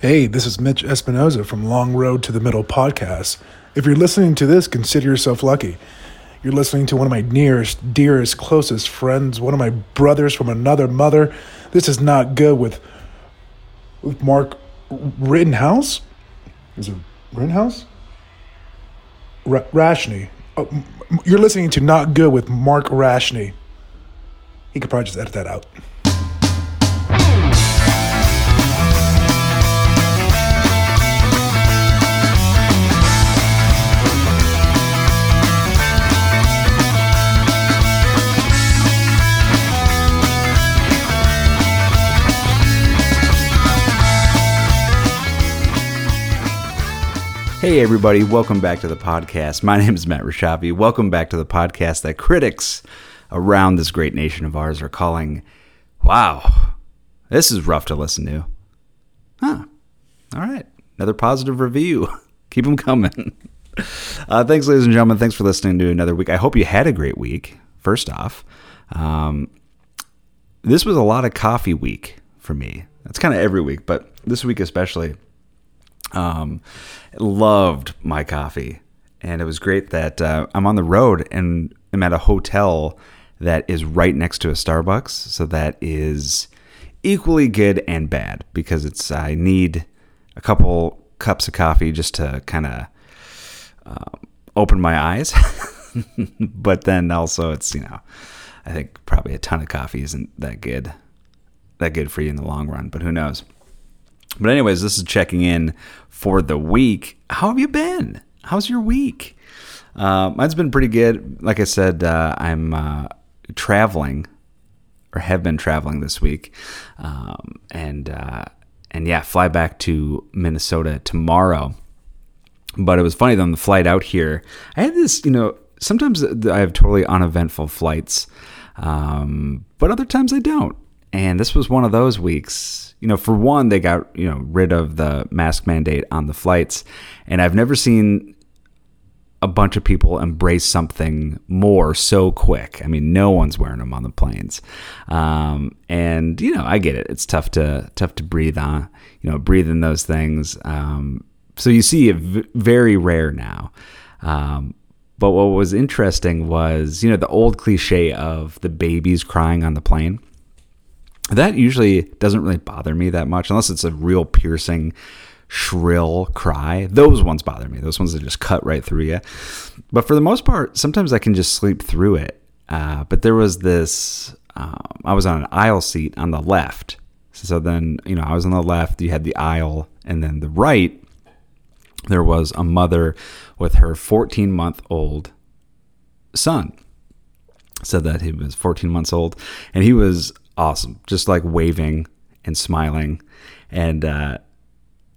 Hey, this is Mitch Espinoza from Long Road to the Middle podcast. If you're listening to this, consider yourself lucky. You're listening to one of my nearest, dearest, closest friends, one of my brothers from another mother. This is not good with, with Mark Rittenhouse. Is it Rittenhouse? Ra- Rashney. Oh, you're listening to Not Good with Mark Rashney. He could probably just edit that out. Hey, everybody, welcome back to the podcast. My name is Matt Rashavi. Welcome back to the podcast that critics around this great nation of ours are calling, wow, this is rough to listen to. Huh. All right. Another positive review. Keep them coming. Uh, thanks, ladies and gentlemen. Thanks for listening to another week. I hope you had a great week, first off. Um, this was a lot of coffee week for me. That's kind of every week, but this week especially. Um, loved my coffee, and it was great that uh, I'm on the road and I'm at a hotel that is right next to a Starbucks. So that is equally good and bad because it's I need a couple cups of coffee just to kind of um, open my eyes, but then also it's you know I think probably a ton of coffee isn't that good that good for you in the long run, but who knows. But anyways, this is checking in for the week. How have you been? How's your week? Uh, mine's been pretty good. Like I said, uh, I'm uh, traveling or have been traveling this week, um, and uh, and yeah, fly back to Minnesota tomorrow. But it was funny though, on the flight out here. I had this, you know, sometimes I have totally uneventful flights, um, but other times I don't. And this was one of those weeks. You know, for one, they got, you know, rid of the mask mandate on the flights. And I've never seen a bunch of people embrace something more so quick. I mean, no one's wearing them on the planes. Um, and, you know, I get it. It's tough to, tough to breathe on, you know, breathe in those things. Um, so you see it v- very rare now. Um, but what was interesting was, you know, the old cliche of the babies crying on the plane that usually doesn't really bother me that much unless it's a real piercing shrill cry. Those ones bother me. Those ones that just cut right through you but for the most part sometimes i can just sleep through it. Uh, but there was this um, i was on an aisle seat on the left. So then you know i was on the left you had the aisle and then the right there was a mother with her 14 month old son. Said that he was 14 months old and he was awesome, just like waving and smiling. And uh,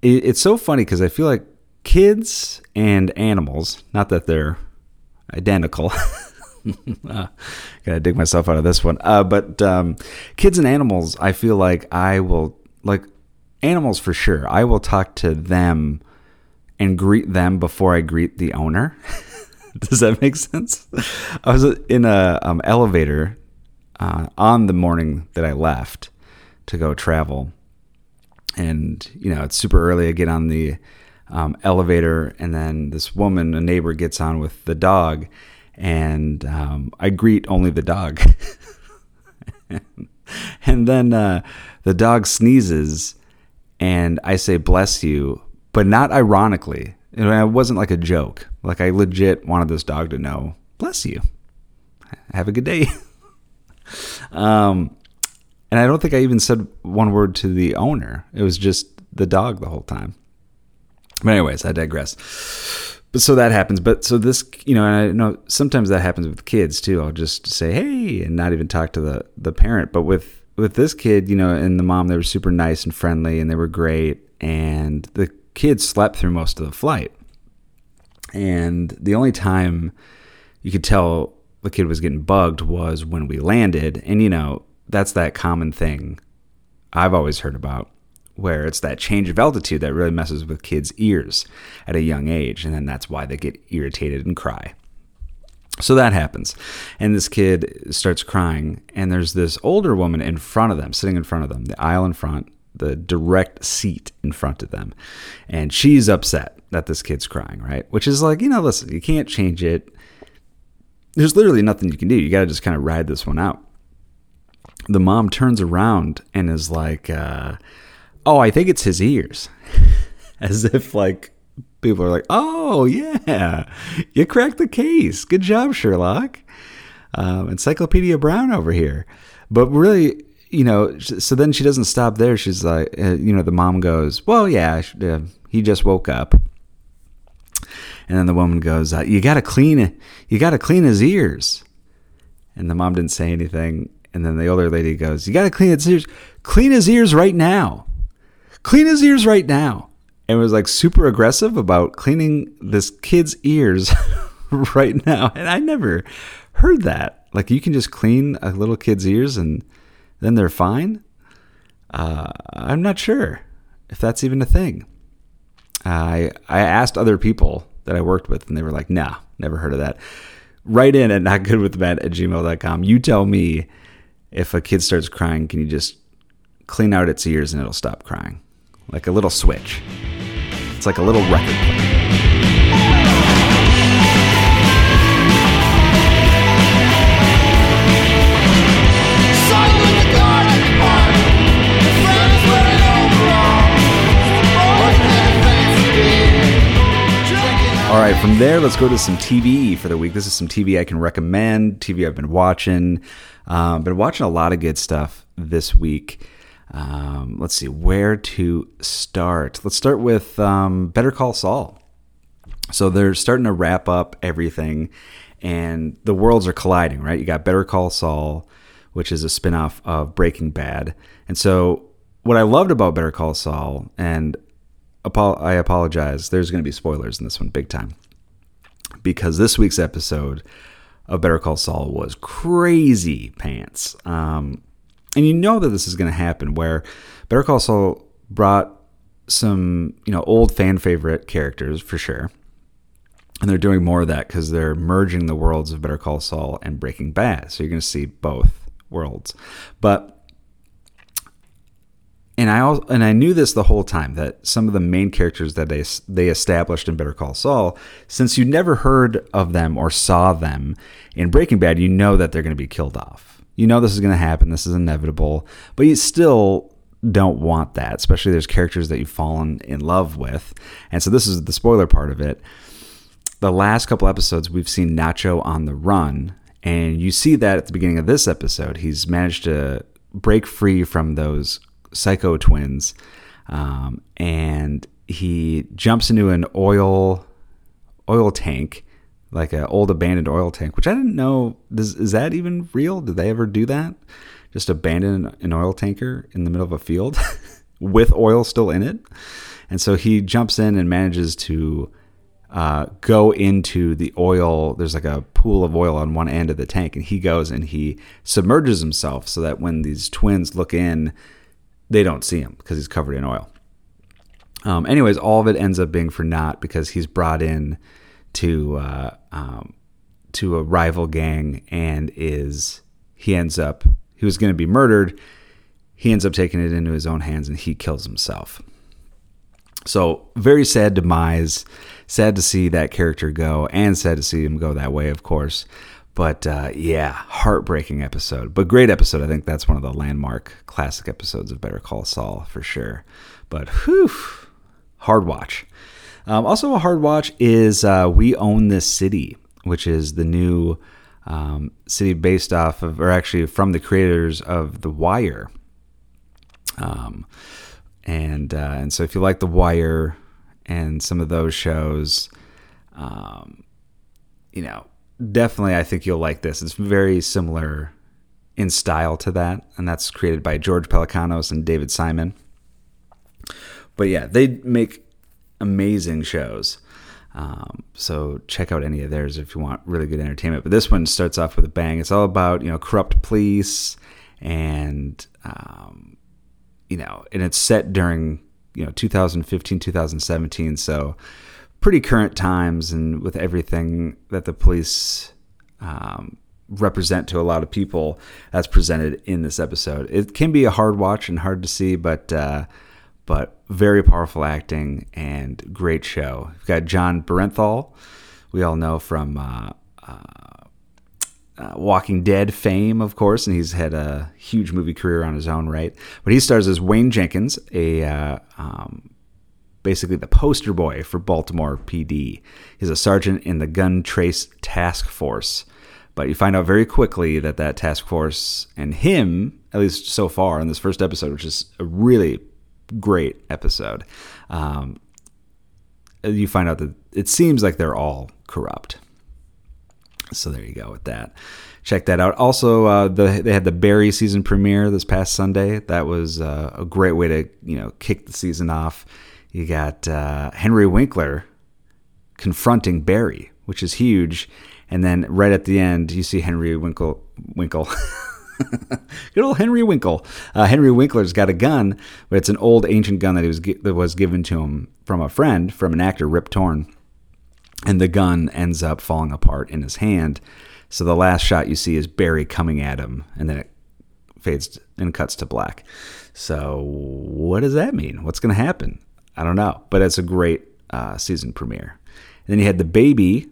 it, it's so funny because I feel like kids and animals, not that they're identical. uh, gotta dig myself out of this one. Uh, but um, kids and animals, I feel like I will, like animals for sure, I will talk to them and greet them before I greet the owner. Does that make sense? I was in a um, elevator uh, on the morning that I left to go travel. And, you know, it's super early. I get on the um, elevator, and then this woman, a neighbor, gets on with the dog, and um, I greet only the dog. and then uh, the dog sneezes, and I say, bless you, but not ironically. It wasn't like a joke. Like, I legit wanted this dog to know, bless you. Have a good day. Um, and I don't think I even said one word to the owner. It was just the dog the whole time. But anyways, I digress. But so that happens. But so this, you know, and I know sometimes that happens with kids too. I'll just say hey and not even talk to the the parent. But with with this kid, you know, and the mom, they were super nice and friendly, and they were great. And the kid slept through most of the flight. And the only time you could tell the kid was getting bugged was when we landed. And, you know, that's that common thing I've always heard about where it's that change of altitude that really messes with kids' ears at a young age. And then that's why they get irritated and cry. So that happens. And this kid starts crying. And there's this older woman in front of them, sitting in front of them, the aisle in front. the direct seat in front of them. And she's upset that this kid's crying, right? Which is like, you know, listen, you can't change it. There's literally nothing you can do. You got to just kind of ride this one out. The mom turns around and is like, uh, oh, I think it's his ears. As if like people are like, oh, yeah, you cracked the case. Good job, Sherlock. Um, Encyclopedia Brown over here. But really, you know, so then she doesn't stop there. She's like, uh, you know, the mom goes, well, yeah, uh, he just woke up. And then the woman goes, uh, you got to clean, you got to clean his ears. And the mom didn't say anything. And then the older lady goes, you got to clean his ears, clean his ears right now, clean his ears right now. And was like super aggressive about cleaning this kid's ears right now. And I never heard that. Like you can just clean a little kid's ears and then they're fine. Uh, I'm not sure if that's even a thing. I I asked other people that I worked with, and they were like, "Nah, never heard of that." Write in at notgoodwithmatt at gmail.com. You tell me if a kid starts crying, can you just clean out its ears and it'll stop crying? Like a little switch. It's like a little record player. From there, let's go to some TV for the week. This is some TV I can recommend, TV I've been watching. Um, been watching a lot of good stuff this week. Um, let's see where to start. Let's start with um, Better Call Saul. So they're starting to wrap up everything, and the worlds are colliding, right? You got Better Call Saul, which is a spinoff of Breaking Bad. And so, what I loved about Better Call Saul, and I apologize. There's going to be spoilers in this one, big time, because this week's episode of Better Call Saul was crazy pants. Um, and you know that this is going to happen, where Better Call Saul brought some, you know, old fan favorite characters for sure, and they're doing more of that because they're merging the worlds of Better Call Saul and Breaking Bad. So you're going to see both worlds, but and I also, and I knew this the whole time that some of the main characters that they they established in Better Call Saul, since you never heard of them or saw them in Breaking Bad, you know that they're going to be killed off. You know this is going to happen. This is inevitable, but you still don't want that. Especially there's characters that you've fallen in love with, and so this is the spoiler part of it. The last couple episodes, we've seen Nacho on the run, and you see that at the beginning of this episode. He's managed to break free from those psycho twins, um, and he jumps into an oil oil tank, like an old abandoned oil tank, which I didn't know. Does, is that even real? Did they ever do that? Just abandon an oil tanker in the middle of a field with oil still in it? And so he jumps in and manages to uh, go into the oil. There's like a pool of oil on one end of the tank, and he goes and he submerges himself so that when these twins look in, they don't see him because he's covered in oil. Um, anyways, all of it ends up being for naught because he's brought in to uh, um, to a rival gang and is he ends up he was going to be murdered. He ends up taking it into his own hands and he kills himself. So very sad demise. Sad to see that character go, and sad to see him go that way, of course. But uh, yeah, heartbreaking episode, but great episode. I think that's one of the landmark classic episodes of Better Call Saul for sure. But whew, hard watch. Um, also, a hard watch is uh, We Own This City, which is the new um, city based off of, or actually from the creators of The Wire. Um, and uh, and so if you like The Wire and some of those shows, um, you know definitely, I think you'll like this. It's very similar in style to that, and that's created by George Pelecanos and David Simon. But yeah, they make amazing shows. Um, so check out any of theirs if you want really good entertainment. But this one starts off with a bang. It's all about you know corrupt police and um, you know, and it's set during you know 2015 2017. So pretty current times and with everything that the police um, represent to a lot of people that's presented in this episode. It can be a hard watch and hard to see, but uh, but very powerful acting and great show. You've got Jon Bernthal, we all know from uh, uh, uh, Walking Dead fame, of course, and he's had a huge movie career on his own right. But he stars as Wayne Jenkins, a uh, um, basically the poster boy for Baltimore PD. He's a sergeant in the Gun Trace Task Force. But you find out very quickly that that task force and him, at least so far in this first episode, which is a really great episode, um, you find out that it seems like they're all corrupt. So there you go with that. Check that out. Also, uh, the, they had the Barry season premiere this past Sunday. That was uh, a great way to you know kick the season off. You got uh, Henry Winkler confronting Barry, which is huge. And then right at the end, you see Henry Winkle. Winkle. Good old Henry Winkle. Uh, Henry Winkler's got a gun, but it's an old ancient gun that was that was given to him from a friend, from an actor, Rip Torn and the gun ends up falling apart in his hand. So the last shot you see is Barry coming at him, and then it fades and cuts to black. So what does that mean? What's going to happen? I don't know, but it's a great uh, season premiere. And then you had the baby,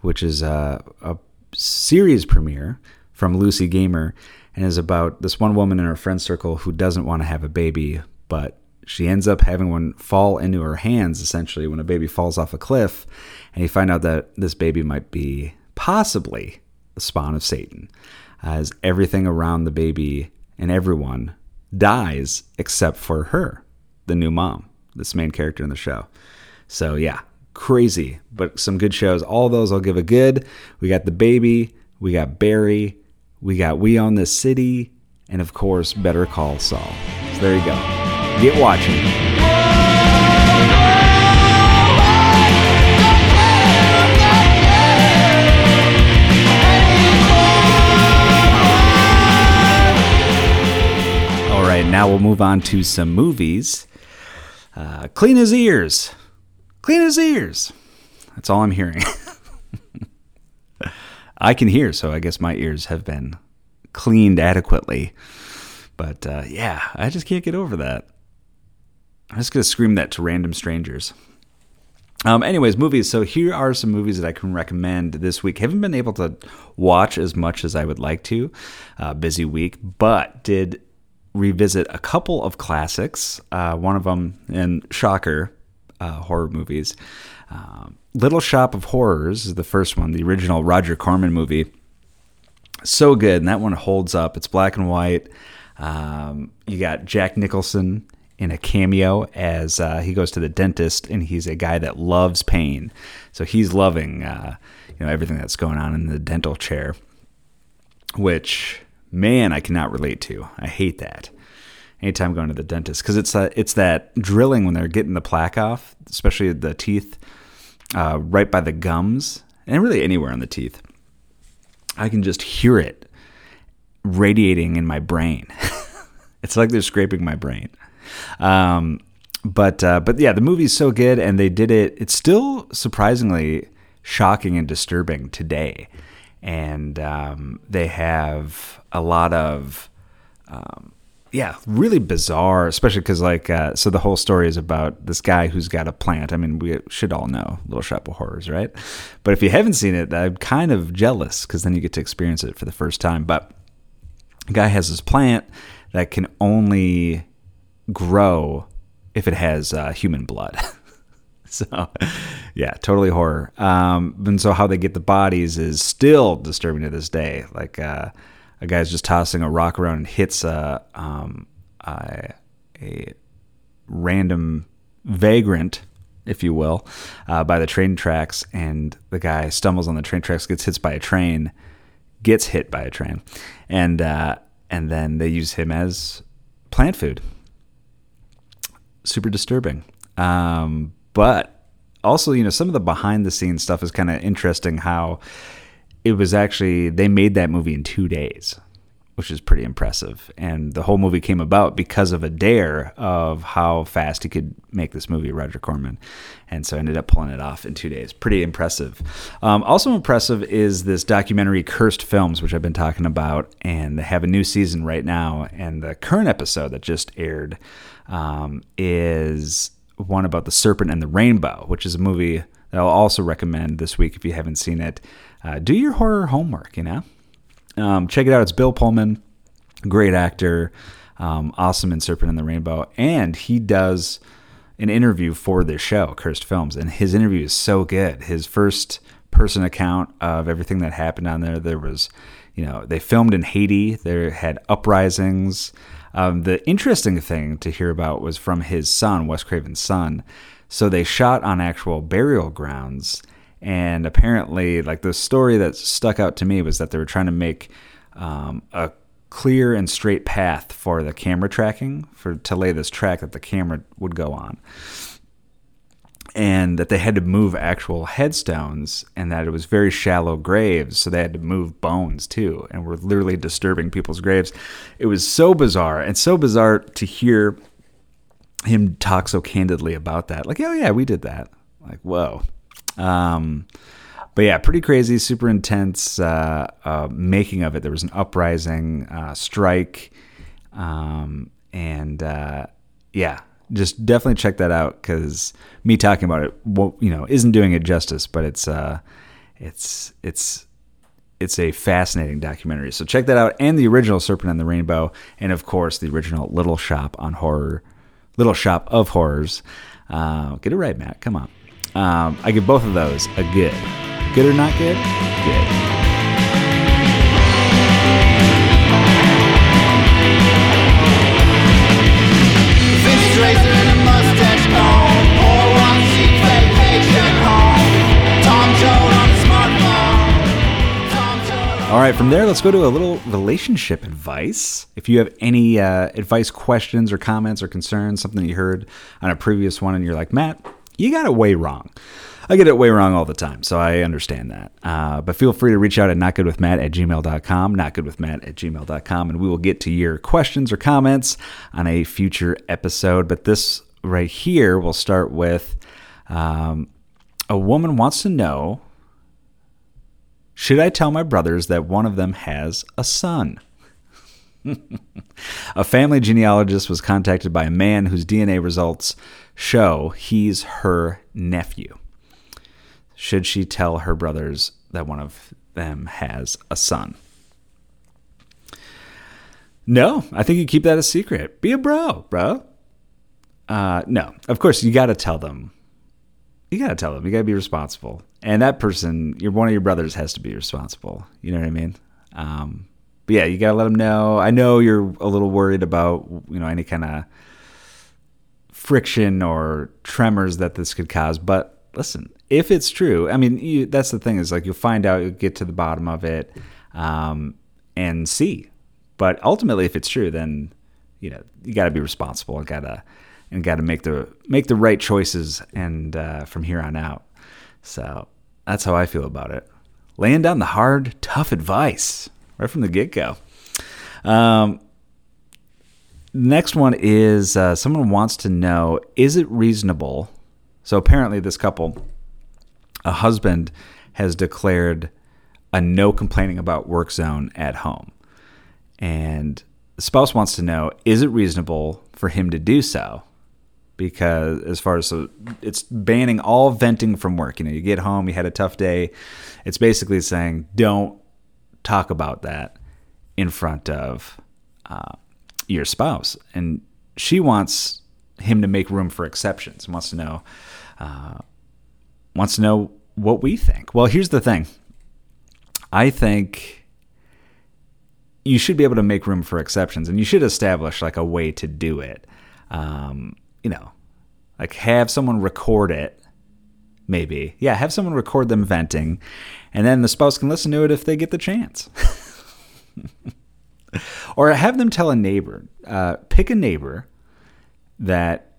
which is a, a series premiere from Lucy Gaymer, and is about this one woman in her friend circle who doesn't want to have a baby, but she ends up having one fall into her hands essentially when a baby falls off a cliff and you find out that this baby might be possibly the spawn of satan as everything around the baby and everyone dies except for her the new mom this main character in the show. So yeah crazy but some good shows. All those i'll give a good. We got the baby we got barry we got we own this city and of course better call saul. So there you go. Get watching. All right, now we'll move on to some movies. Uh, clean his ears. Clean his ears. That's all I'm hearing. I can hear, so I guess my ears have been cleaned adequately. But uh, yeah, I just can't get over that. I'm just gonna scream that to random strangers. Um, anyways, movies. So here are some movies that I can recommend this week. Haven't been able to watch as much as I would like to. Uh, busy week, but did revisit a couple of classics. Uh, one of them, and shocker, uh, horror movies. Um, Little Shop of Horrors is the first one, the original Roger Corman movie. So good, and that one holds up. It's black and white. Um, you got Jack Nicholson in a cameo as uh, he goes to the dentist, and he's a guy that loves pain, so he's loving uh, you know everything that's going on in the dental chair, which man I cannot relate to. I hate that. Anytime going to the dentist because it's uh, it's that drilling when they're getting the plaque off, especially the teeth, uh, right by the gums, and really anywhere on the teeth. I can just hear it radiating in my brain. it's like they're scraping my brain. Um, but uh, but yeah, the movie's so good, and they did it. It's still surprisingly shocking and disturbing today, and um, they have a lot of. Um, yeah, really bizarre, especially because like uh, so the whole story is about this guy who's got a plant. I mean, we should all know Little Shop of Horrors, right? But if you haven't seen it, I'm kind of jealous because then you get to experience it for the first time. But guy has this plant that can only grow if it has uh, human blood. so, yeah, totally horror. Um, and so, how they get the bodies is still disturbing to this day. Like, uh, a guy's just tossing a rock around and hits a, um, a, a random vagrant, if you will, uh, by the train tracks, and the guy stumbles on the train tracks, gets hit by a train, gets hit by a train, and uh, and then they use him as plant food super disturbing. Um, but also, you know, some of the behind the scenes stuff is kind of interesting how it was actually, they made that movie in two days, which is pretty impressive. And the whole movie came about because of a dare of how fast he could make this movie, Roger Corman. And so I ended up pulling it off in two days. Pretty impressive. Um, also impressive is this documentary, Cursed Films, which I've been talking about. And they have a new season right now. And the current episode that just aired um, is one about the serpent and the rainbow, which is a movie that I'll also recommend this week if you haven't seen it. Uh, do your horror homework, you know? Um, check it out. It's Bill Pullman, great actor, um, awesome in Serpent and the Rainbow, and he does an interview for this show, Cursed Films, and his interview is so good. His first person account of everything that happened on there. There was, you know, they filmed in Haiti. They had uprisings. Um, the interesting thing to hear about was from his son, Wes Craven's son. So they shot on actual burial grounds. And apparently, like the story that stuck out to me was that they were trying to make um, a clear and straight path for the camera tracking for to lay this track that the camera would go on. And that they had to move actual headstones and that it was very shallow graves so they had to move bones too and were literally disturbing people's graves. It was so bizarre and so bizarre to hear him talk so candidly about that like oh yeah we did that like whoa um, but yeah, pretty crazy, super intense uh, uh, making of it. There was an uprising, uh, strike, um, and uh, yeah, just definitely check that out because me talking about it, well, you know, isn't doing it justice. But it's uh, it's it's it's a fascinating documentary. So check that out, and the original Serpent and the Rainbow, and of course the original Little Shop on Horror, Little Shop of Horrors. Uh, get it right, Matt. Come on. Um, I give both of those a good. Good or not good? Good. All right, from there, let's go to a little relationship advice. If you have any uh, advice questions or comments or concerns, something you heard on a previous one, and you're like, Matt, you got it way wrong. I get it way wrong all the time, so I understand that. Uh, but feel free to reach out at notgoodwithmatt at gmail.com, notgoodwithmatt at gmail.com, and we will get to your questions or comments on a future episode. But this right here we'll start with um, a woman wants to know Should I tell my brothers that one of them has a son? a family genealogist was contacted by a man whose DNA results show he's her nephew. Should she tell her brothers that one of them has a son? No, I think you keep that a secret. Be a bro, bro. Uh, no, of course you got to tell them. You got to tell them. You got to be responsible. And that person, your one of your brothers, has to be responsible. You know what I mean? Um, but yeah, you got to let them know. I know you're a little worried about you know any kind of friction or tremors that this could cause. But listen, if it's true, I mean, you, that's the thing is like you'll find out, you'll get to the bottom of it um, and see. But ultimately, if it's true, then you know you got to be responsible and gotta and got to make the make the right choices and uh, from here on out. So that's how I feel about it. Laying down the hard, tough advice right from the get go. Um, Next one is uh, someone wants to know is it reasonable? So apparently, this couple, a husband has declared a no complaining about work zone at home. And the spouse wants to know is it reasonable for him to do so? Because as far as so it's banning all venting from work. You know, you get home, you had a tough day. It's basically saying don't talk about that in front of uh, your spouse, and she wants him to make room for exceptions. Wants to know, uh, wants to know what we think. Well, here's the thing. I think you should be able to make room for exceptions, and you should establish like a way to do it. Um, you know, like have someone record it. Maybe, yeah, have someone record them venting, and then the spouse can listen to it if they get the chance. or have them tell a neighbor. Uh, pick a neighbor that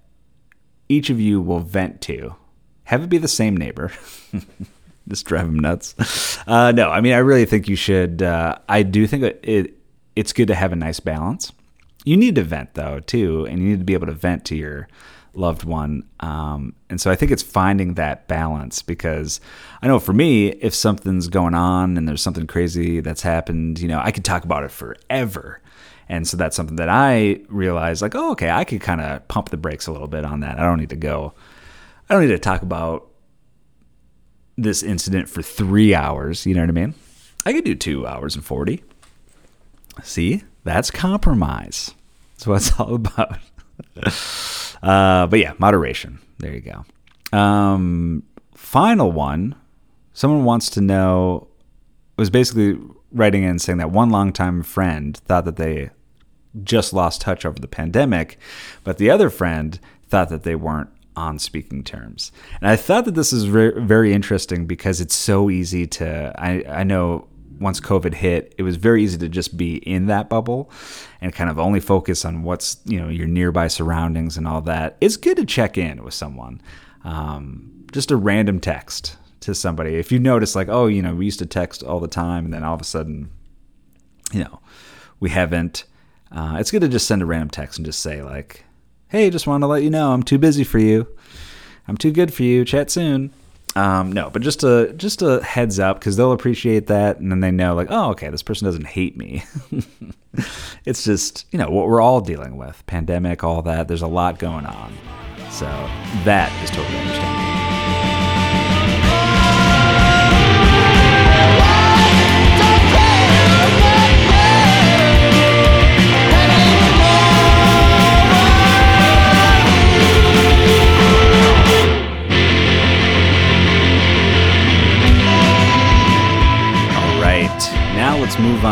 each of you will vent to. Have it be the same neighbor. Just drive them nuts. Uh, no, I mean, I really think you should. Uh, I do think it it's good to have a nice balance. You need to vent though too, and you need to be able to vent to your loved one. Um, and so I think it's finding that balance because I know for me, if something's going on and there's something crazy that's happened, you know, I could talk about it forever. And so that's something that I realized like, oh, okay, I could kind of pump the brakes a little bit on that. I don't need to go, I don't need to talk about this incident for three hours. You know what I mean? I could do two hours and 40. See, that's compromise. That's what it's all about. uh, but yeah, moderation. There you go. Um, final one. Someone wants to know. Was basically writing in saying that one longtime friend thought that they just lost touch over the pandemic, but the other friend thought that they weren't on speaking terms. And I thought that this is very, very interesting because it's so easy to. I, I know once COVID hit, it was very easy to just be in that bubble and kind of only focus on what's you know your nearby surroundings and all that. It's good to check in with someone, um, just a random text to somebody. If you notice, like, oh, you know, we used to text all the time, and then all of a sudden, you know, we haven't. Uh, it's good to just send a random text and just say like, hey, just wanted to let you know I'm too busy for you. I'm too good for you. Chat soon. Um, no, but just a just a heads up because they'll appreciate that, and then they know like, oh, okay, this person doesn't hate me. it's just you know what we're all dealing with, pandemic, all that. There's a lot going on, so that is totally understandable.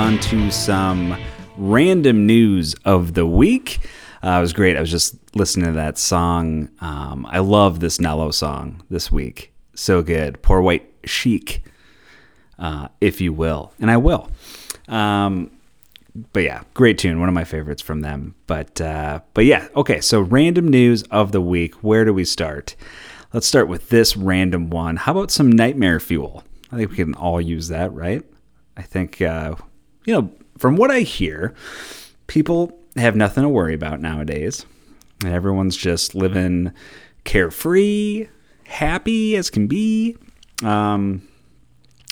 On to some random news of the week. Uh, it was great. I was just listening to that song. Um, I love this Nello song this week. So good. Poor White Chic, uh, if you will. And I will. Um, but yeah, great tune. One of my favorites from them. But uh, but yeah, okay. So random news of the week. Where do we start? Let's start with this random one. How about some nightmare fuel? I think we can all use that, right? I think uh, you know from what I hear, people have nothing to worry about nowadays, and everyone's just living carefree, happy as can be. Um,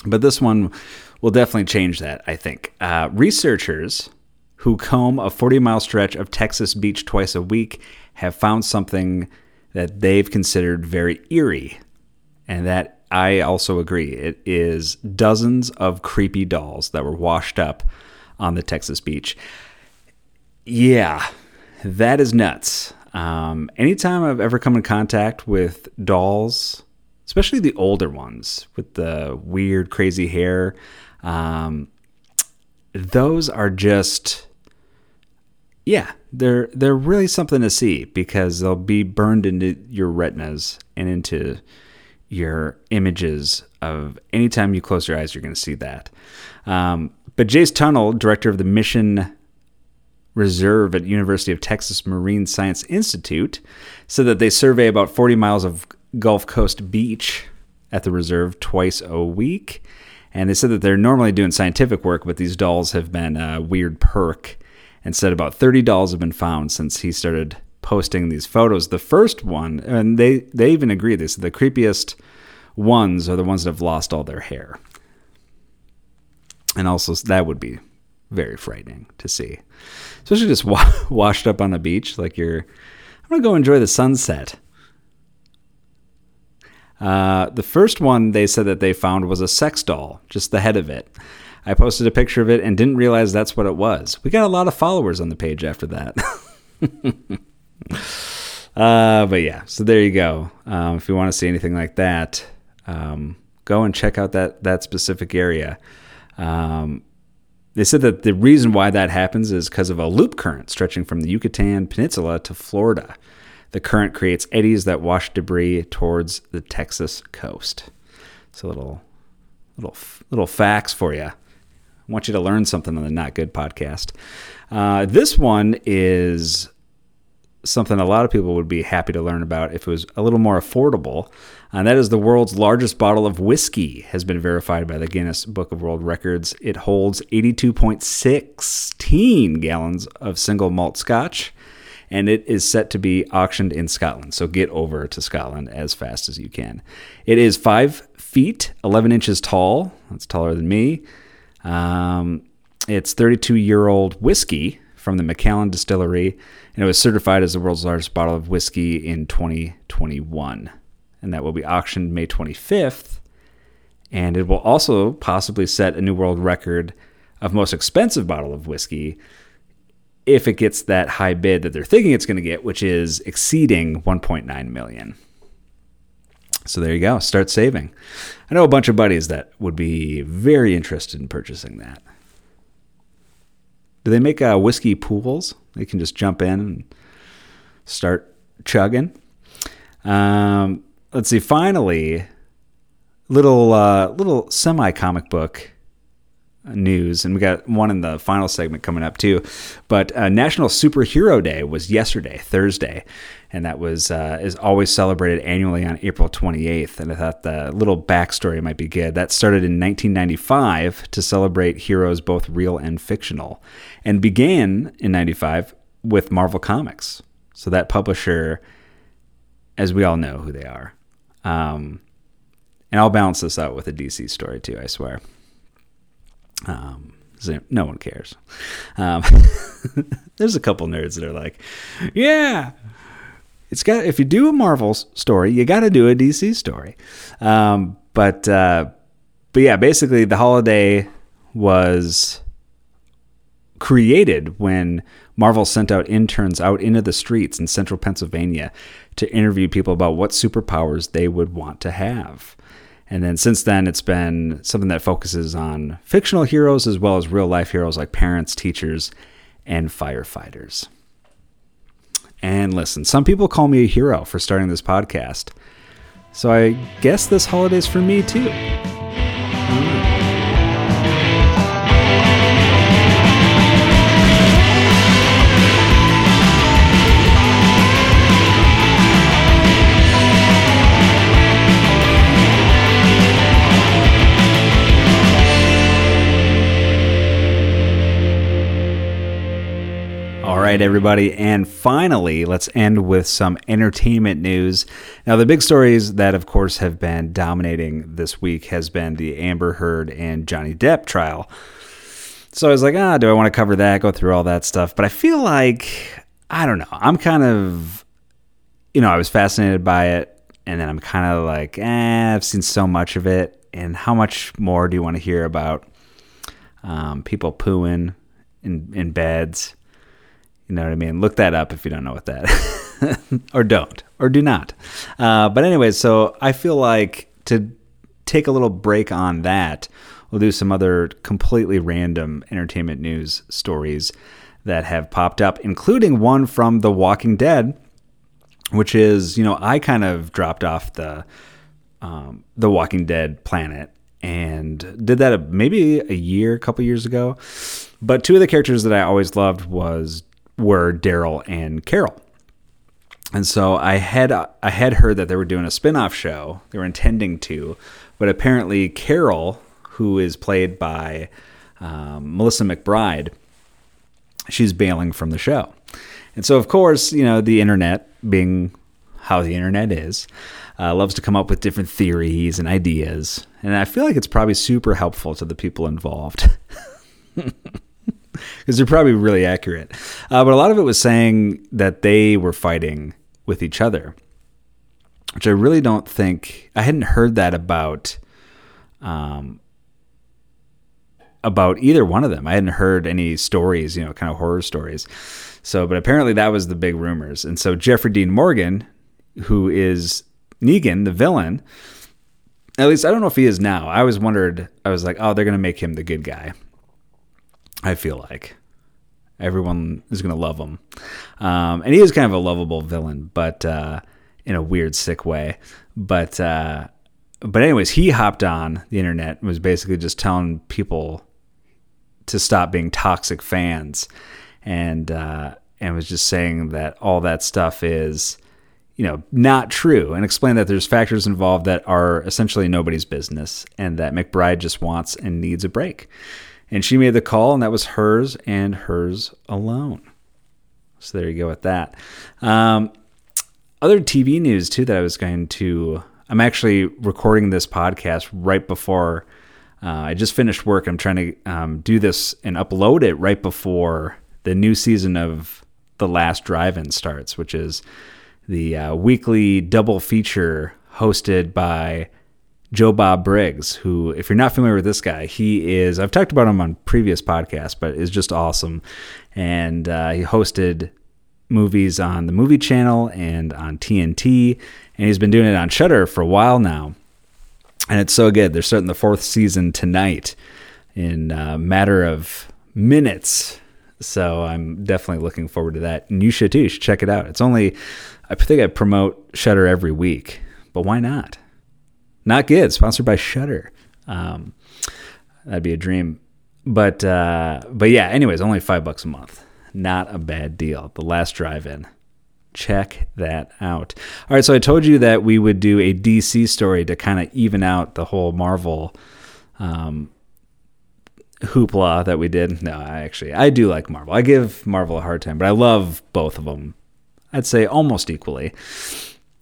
but this one will definitely change that, I think. Uh, researchers who comb a 40 mile stretch of Texas beach twice a week have found something that they've considered very eerie. And that I also agree. It is dozens of creepy dolls that were washed up on the Texas beach. Yeah, that is nuts. Um, anytime I've ever come in contact with dolls, especially the older ones with the weird, crazy hair, um, those are just, yeah, they're they're really something to see because they'll be burned into your retinas and into your images of anytime you close your eyes, you're going to see that. Um, but Jace Tunnell, director of the Mission Reserve at University of Texas Marine Science Institute, said that they survey about 40 miles of Gulf Coast beach at the reserve twice a week. And they said that they're normally doing scientific work, but these dolls have been a weird perk. And said about 30 dolls have been found since he started posting these photos. The first one, and they, they even agree, said the creepiest ones are the ones that have lost all their hair. And also, that would be very frightening to see, especially just wa- washed up on a beach. Like you're, I'm gonna go enjoy the sunset. Uh, the first one they said that they found was a sex doll, just the head of it. I posted a picture of it and didn't realize that's what it was. We got a lot of followers on the page after that. uh, but yeah, so there you go. Um, if you want to see anything like that, um, go and check out that that specific area. Um, they said that the reason why that happens is because of a loop current stretching from the Yucatan Peninsula to Florida. The current creates eddies that wash debris towards the Texas coast. So little little little facts for you. I want you to learn something on the Not Good podcast. Uh, this one is something a lot of people would be happy to learn about if it was a little more affordable. And that is the world's largest bottle of whiskey has been verified by the Guinness Book of World Records. It holds 82.16 gallons of single malt scotch and it is set to be auctioned in Scotland. So get over to Scotland as fast as you can. It is five feet, 11 inches tall. That's taller than me. Um, it's 32 year old whiskey from the Macallan Distillery, and it was certified as the world's largest bottle of whiskey in 2021. And that will be auctioned May 25th. And it will also possibly set a new world record of most expensive bottle of whiskey if it gets that high bid that they're thinking it's going to get, which is exceeding 1.9 million. So there you go. Start saving. I know a bunch of buddies that would be very interested in purchasing that. Do they make uh, whiskey pools? They can just jump in and start chugging. Um, let's see. Finally, little uh, little semi comic book news, and we got one in the final segment coming up too. But uh, National Superhero Day was yesterday, Thursday, and that was uh, is always celebrated annually on April 28th. And I thought the little backstory might be good. That started in 1995 to celebrate heroes both real and fictional, and began in '95 with Marvel Comics. So that publisher, as we all know who they are. Um, and I'll balance this out with a DC story too, I swear. Um, no one cares. Um, there's a couple nerds that are like, yeah, it's got. If you do a Marvel story, you got to do a DC story. Um, but uh, but yeah, basically the holiday was created when Marvel sent out interns out into the streets in central Pennsylvania to interview people about what superpowers they would want to have. And then since then, it's been something that focuses on fictional heroes as well as real life heroes like parents, teachers, and firefighters. And listen, some people call me a hero for starting this podcast. So I guess this holiday's for me too. Hmm. Right, everybody. And finally, let's end with some entertainment news. Now, the big stories that, of course, have been dominating this week has been the Amber Heard and Johnny Depp trial. So I was like, ah, do I want to cover that, go through all that stuff? But I feel like, I don't know. I'm kind of, you know, I was fascinated by it. And then I'm kind of like, eh, I've seen so much of it. And how much more do you want to hear about um, people pooing in, in beds? You know what I mean? Look that up if you don't know what that, or don't, or do not. Uh, but anyway, so I feel like to take a little break on that, we'll do some other completely random entertainment news stories that have popped up, including one from The Walking Dead, which is, you know, I kind of dropped off the um, The Walking Dead planet and did that maybe a year, a couple years ago. But two of the characters that I always loved was were Daryl and Carol. And so I had I had heard that they were doing a spin-off show. They were intending to, but apparently Carol, who is played by um, Melissa McBride, she's bailing from the show. And so of course, you know, the internet being how the internet is, uh, loves to come up with different theories and ideas. And I feel like it's probably super helpful to the people involved. because they're probably really accurate. Uh, but a lot of it was saying that they were fighting with each other, which I really don't think I hadn't heard that about. Um, about either one of them. I hadn't heard any stories, you know, kind of horror stories. So, but apparently that was the big rumors. And so Jeffrey Dean Morgan, who is Negan, the villain, at least I don't know if he is now. I always wondered, I was like, oh, they're going to make him the good guy. I feel like everyone is going to love him. Um, and he is kind of a lovable villain, but uh, in a weird, sick way. But uh, but anyways, he hopped on the internet and was basically just telling people to stop being toxic fans, and uh, and was just saying that all that stuff is you know not true and explained that there's factors involved that are essentially nobody's business and that McBride just wants and needs a break. And she made the call and that was hers and hers alone. So there you go with that. Um, other TV news too that I was going to. I'm actually recording this podcast right before uh, I just finished work. I'm trying to um, do this and upload it right before the new season of The Last Drive-In starts, which is the uh, weekly double feature hosted by Joe Bob Briggs, who, if you're not familiar with this guy, he is, I've talked about him on previous podcasts, but is just awesome. And uh, he hosted movies on the movie channel and on TNT, and he's been doing it on Shudder for a while now. And it's so good. They're starting the fourth season tonight in a matter of minutes. So I'm definitely looking forward to that. And you should too. You should check it out. It's only, I think I promote Shudder every week, but why not? Not good. Sponsored by Shudder. Um, that'd be a dream. But uh, but yeah. Anyways, only five bucks a month. Not a bad deal. The last drive-in. Check that out. All right. So I told you that we would do a DC story to kind of even out the whole Marvel um, hoopla that we did. No, I actually I do like Marvel. I give Marvel a hard time, but I love both of them. I'd say almost equally.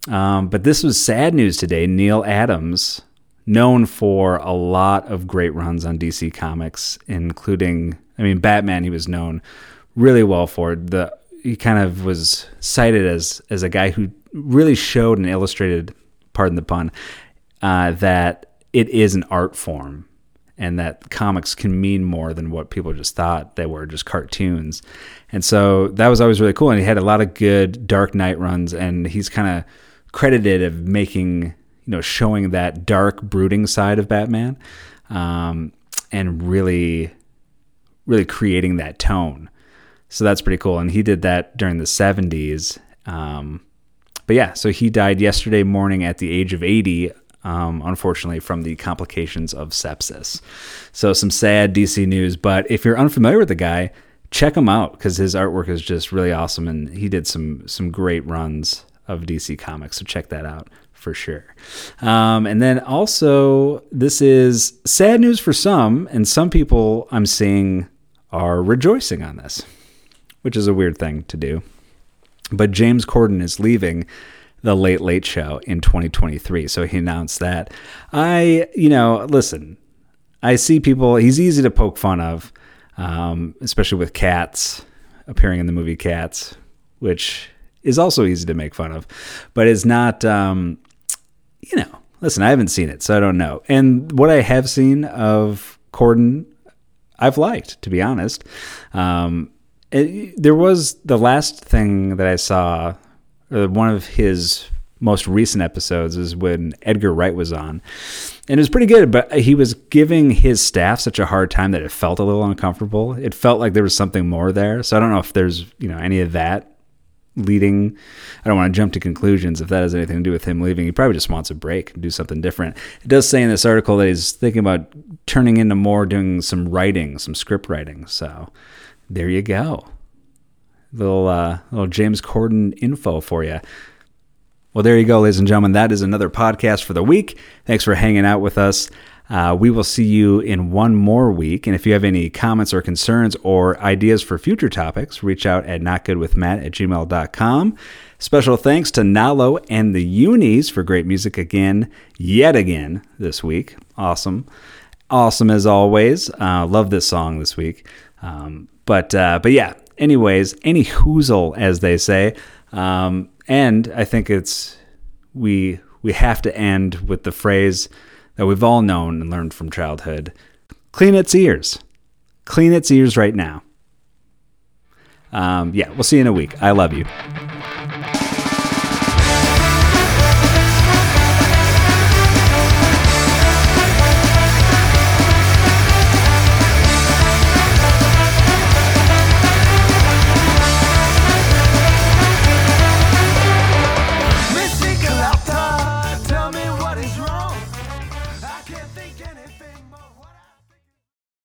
Um, but this was sad news today. Neal Adams, known for a lot of great runs on DC Comics, including, I mean, Batman. He was known really well for the. He kind of was cited as as a guy who really showed and illustrated, pardon the pun, uh, that it is an art form and that comics can mean more than what people just thought they were just cartoons. And so that was always really cool. And he had a lot of good Dark Knight runs, and he's kind of credited of making, you know, showing that dark, brooding side of Batman, um, and really, really creating that tone. So that's pretty cool. And he did that during the 70s. Um, but yeah, so he died yesterday morning at the age of 80 um, unfortunately, from the complications of sepsis. So, some sad DC news. But if you're unfamiliar with the guy, check him out because his artwork is just really awesome, and he did some some great runs of DC Comics. So check that out for sure. Um, and then also, this is sad news for some, and some people I'm seeing are rejoicing on this, which is a weird thing to do. But James Corden is leaving the Late Late Show in 2023. So he announced that. I, you know, listen, I see people, he's easy to poke fun of, um, especially with cats appearing in the movie Cats, which is also easy to make fun of, but it's not, um, you know, listen, I haven't seen it, so I don't know. And what I have seen of Corden, I've liked, to be honest. Um, it, there was the last thing that I saw uh, one of his most recent episodes is when Edgar Wright was on. And it was pretty good, but he was giving his staff such a hard time that it felt a little uncomfortable. It felt like there was something more there. So I don't know if there's, you know, any of that leading. I don't want to jump to conclusions if that has anything to do with him leaving. He probably just wants a break, do something different. It does say in this article that he's thinking about turning into more doing some writing, some script writing. So there you go little uh, little James Corden info for you. Well, there you go, ladies and gentlemen. That is another podcast for the week. Thanks for hanging out with us. Uh, we will see you in one more week. And if you have any comments or concerns or ideas for future topics, reach out at notgoodwithmatt at gmail.com. Special thanks to Nalo and the Unis for great music again, yet again this week. Awesome. Awesome as always. Uh, love this song this week. Um, but uh, but yeah, anyways, any hoozle, as they say. Um, and I think it's we we have to end with the phrase that we've all known and learned from childhood: "Clean its ears, clean its ears right now." Um, yeah, we'll see you in a week. I love you.